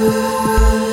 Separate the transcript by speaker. Speaker 1: you.